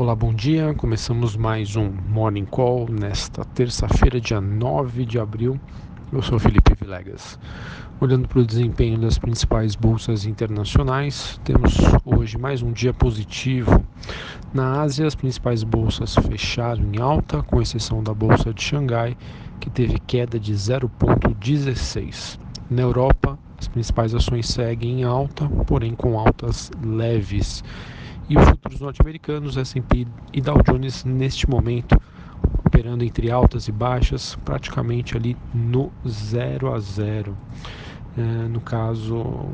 Olá, bom dia. Começamos mais um Morning Call nesta terça-feira, dia 9 de abril. Eu sou Felipe Vilegas. Olhando para o desempenho das principais bolsas internacionais, temos hoje mais um dia positivo. Na Ásia, as principais bolsas fecharam em alta, com exceção da bolsa de Xangai, que teve queda de 0,16. Na Europa, as principais ações seguem em alta, porém com altas leves. E os futuros norte-americanos, S&P e Dow Jones, neste momento, operando entre altas e baixas, praticamente ali no 0 a 0. É, no caso, o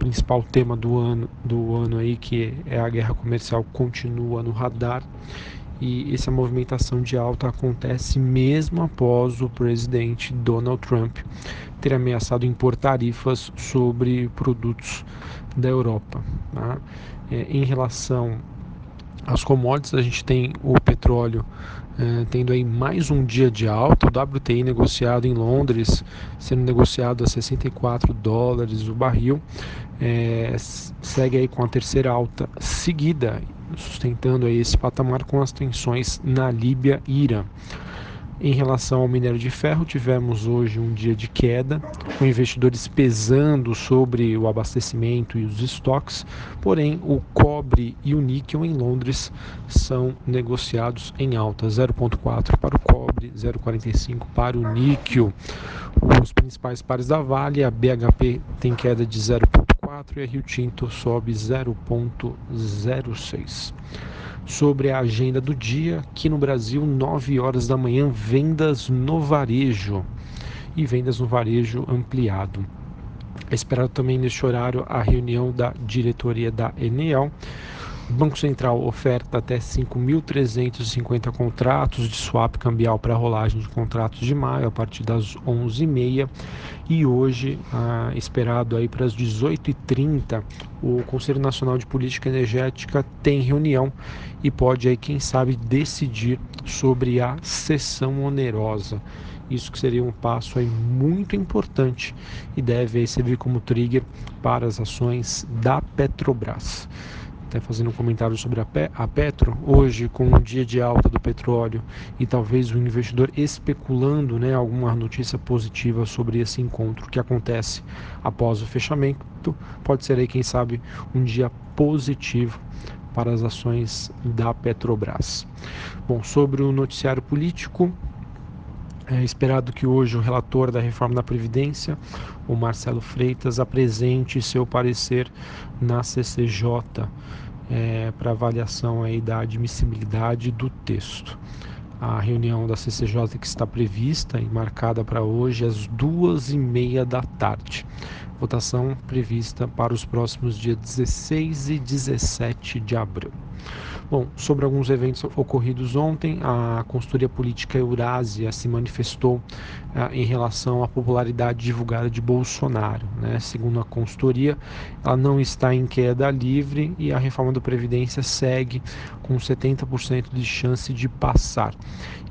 principal tema do ano, do ano aí, que é a guerra comercial, continua no radar e essa movimentação de alta acontece mesmo após o presidente Donald Trump ter ameaçado impor tarifas sobre produtos da Europa. Tá? É, em relação às commodities, a gente tem o petróleo é, tendo aí mais um dia de alta, o WTI negociado em Londres, sendo negociado a 64 dólares o barril, é, segue aí com a terceira alta seguida, sustentando aí esse patamar com as tensões na Líbia e Irã. Em relação ao minério de ferro, tivemos hoje um dia de queda, com investidores pesando sobre o abastecimento e os estoques, porém o cobre e o níquel em Londres são negociados em alta, 0,4 para o cobre, 0,45 para o níquel. Os principais pares da Vale, a BHP tem queda de 0,4 e a Rio Tinto sobe 0,06 sobre a agenda do dia. Aqui no Brasil, 9 horas da manhã, vendas no varejo e vendas no varejo ampliado. É esperado também neste horário a reunião da diretoria da Enel Banco Central oferta até 5.350 contratos de swap cambial para rolagem de contratos de maio a partir das 11h30 e hoje, ah, esperado aí para as 18h30, o Conselho Nacional de Política Energética tem reunião e pode aí, quem sabe, decidir sobre a sessão onerosa. Isso que seria um passo aí muito importante e deve aí servir como trigger para as ações da Petrobras até fazendo um comentário sobre a, Pe a Petro, hoje com um dia de alta do petróleo e talvez o investidor especulando né, alguma notícia positiva sobre esse encontro que acontece após o fechamento, pode ser aí, quem sabe, um dia positivo para as ações da Petrobras. Bom, sobre o noticiário político, é esperado que hoje o relator da reforma da Previdência, o Marcelo Freitas, apresente seu parecer na CCJ é, para avaliação aí da admissibilidade do texto. A reunião da CCJ que está prevista e marcada para hoje às duas e meia da tarde. Votação prevista para os próximos dias 16 e 17 de abril. Bom, sobre alguns eventos ocorridos ontem, a consultoria política Eurásia se manifestou ah, em relação à popularidade divulgada de Bolsonaro. Né? Segundo a consultoria, ela não está em queda livre e a reforma da Previdência segue com 70% de chance de passar.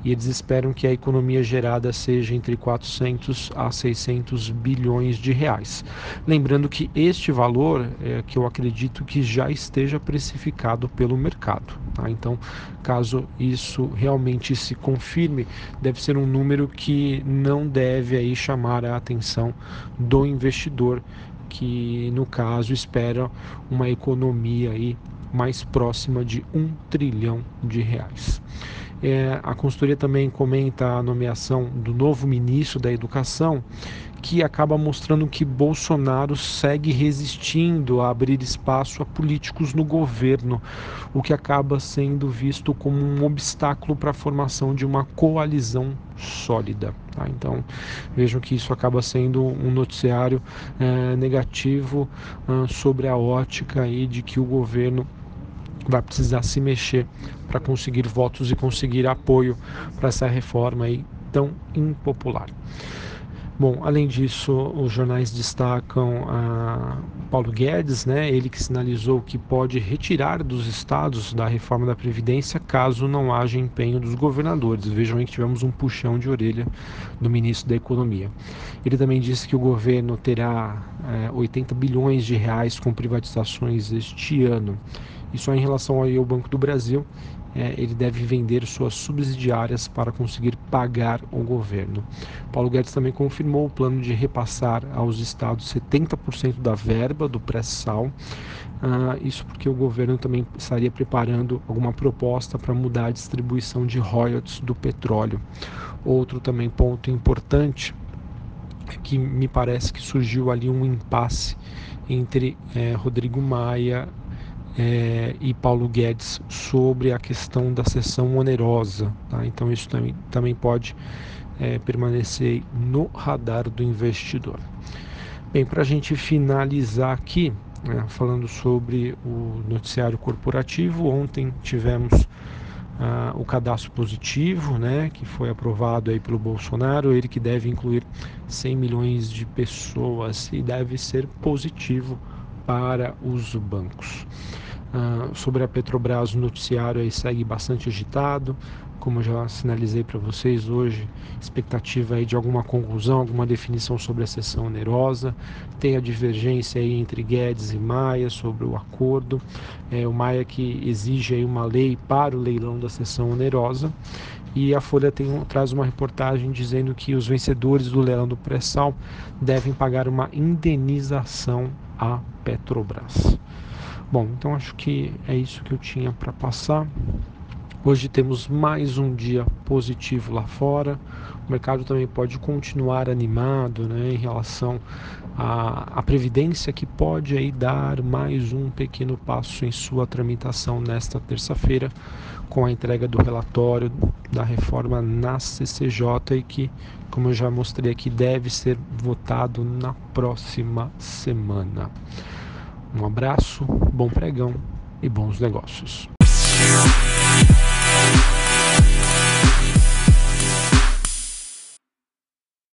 E eles esperam que a economia gerada seja entre 400 a 600 bilhões de reais. Lembrando que este valor é que eu acredito que já esteja precificado pelo mercado. Tá? Então, caso isso realmente se confirme, deve ser um número que não deve aí chamar a atenção do investidor, que no caso espera uma economia aí mais próxima de um trilhão de reais. É, a consultoria também comenta a nomeação do novo ministro da Educação, que acaba mostrando que Bolsonaro segue resistindo a abrir espaço a políticos no governo, o que acaba sendo visto como um obstáculo para a formação de uma coalizão sólida. Tá? Então vejam que isso acaba sendo um noticiário é, negativo é, sobre a ótica aí de que o governo vai precisar se mexer para conseguir votos e conseguir apoio para essa reforma aí tão impopular. Bom, além disso, os jornais destacam a Paulo Guedes, né, ele que sinalizou que pode retirar dos estados da reforma da Previdência caso não haja empenho dos governadores. Vejam aí que tivemos um puxão de orelha do ministro da Economia. Ele também disse que o governo terá é, 80 bilhões de reais com privatizações este ano. Isso é em relação ao Banco do Brasil, é, ele deve vender suas subsidiárias para conseguir pagar o governo. Paulo Guedes também confirmou o plano de repassar aos estados 70% da verba do pré-sal. Uh, isso porque o governo também estaria preparando alguma proposta para mudar a distribuição de royalties do petróleo. Outro também ponto importante é que me parece que surgiu ali um impasse entre é, Rodrigo Maia é, e Paulo Guedes sobre a questão da sessão onerosa. Tá? Então isso também, também pode é, permanecer no radar do investidor. Bem, para a gente finalizar aqui, né, falando sobre o noticiário corporativo, ontem tivemos ah, o cadastro positivo, né, que foi aprovado aí pelo Bolsonaro, ele que deve incluir 100 milhões de pessoas e deve ser positivo para os bancos. Uh, sobre a Petrobras, o noticiário aí segue bastante agitado. Como já sinalizei para vocês hoje, expectativa aí de alguma conclusão, alguma definição sobre a sessão onerosa. Tem a divergência aí entre Guedes e Maia sobre o acordo. É, o Maia que exige aí uma lei para o leilão da sessão onerosa. E a Folha tem, traz uma reportagem dizendo que os vencedores do leilão do pré-sal devem pagar uma indenização à Petrobras. Bom, então acho que é isso que eu tinha para passar. Hoje temos mais um dia positivo lá fora. O mercado também pode continuar animado né, em relação à, à previdência que pode aí dar mais um pequeno passo em sua tramitação nesta terça-feira com a entrega do relatório da reforma na CCJ e que, como eu já mostrei aqui, deve ser votado na próxima semana. Um abraço, bom pregão e bons negócios.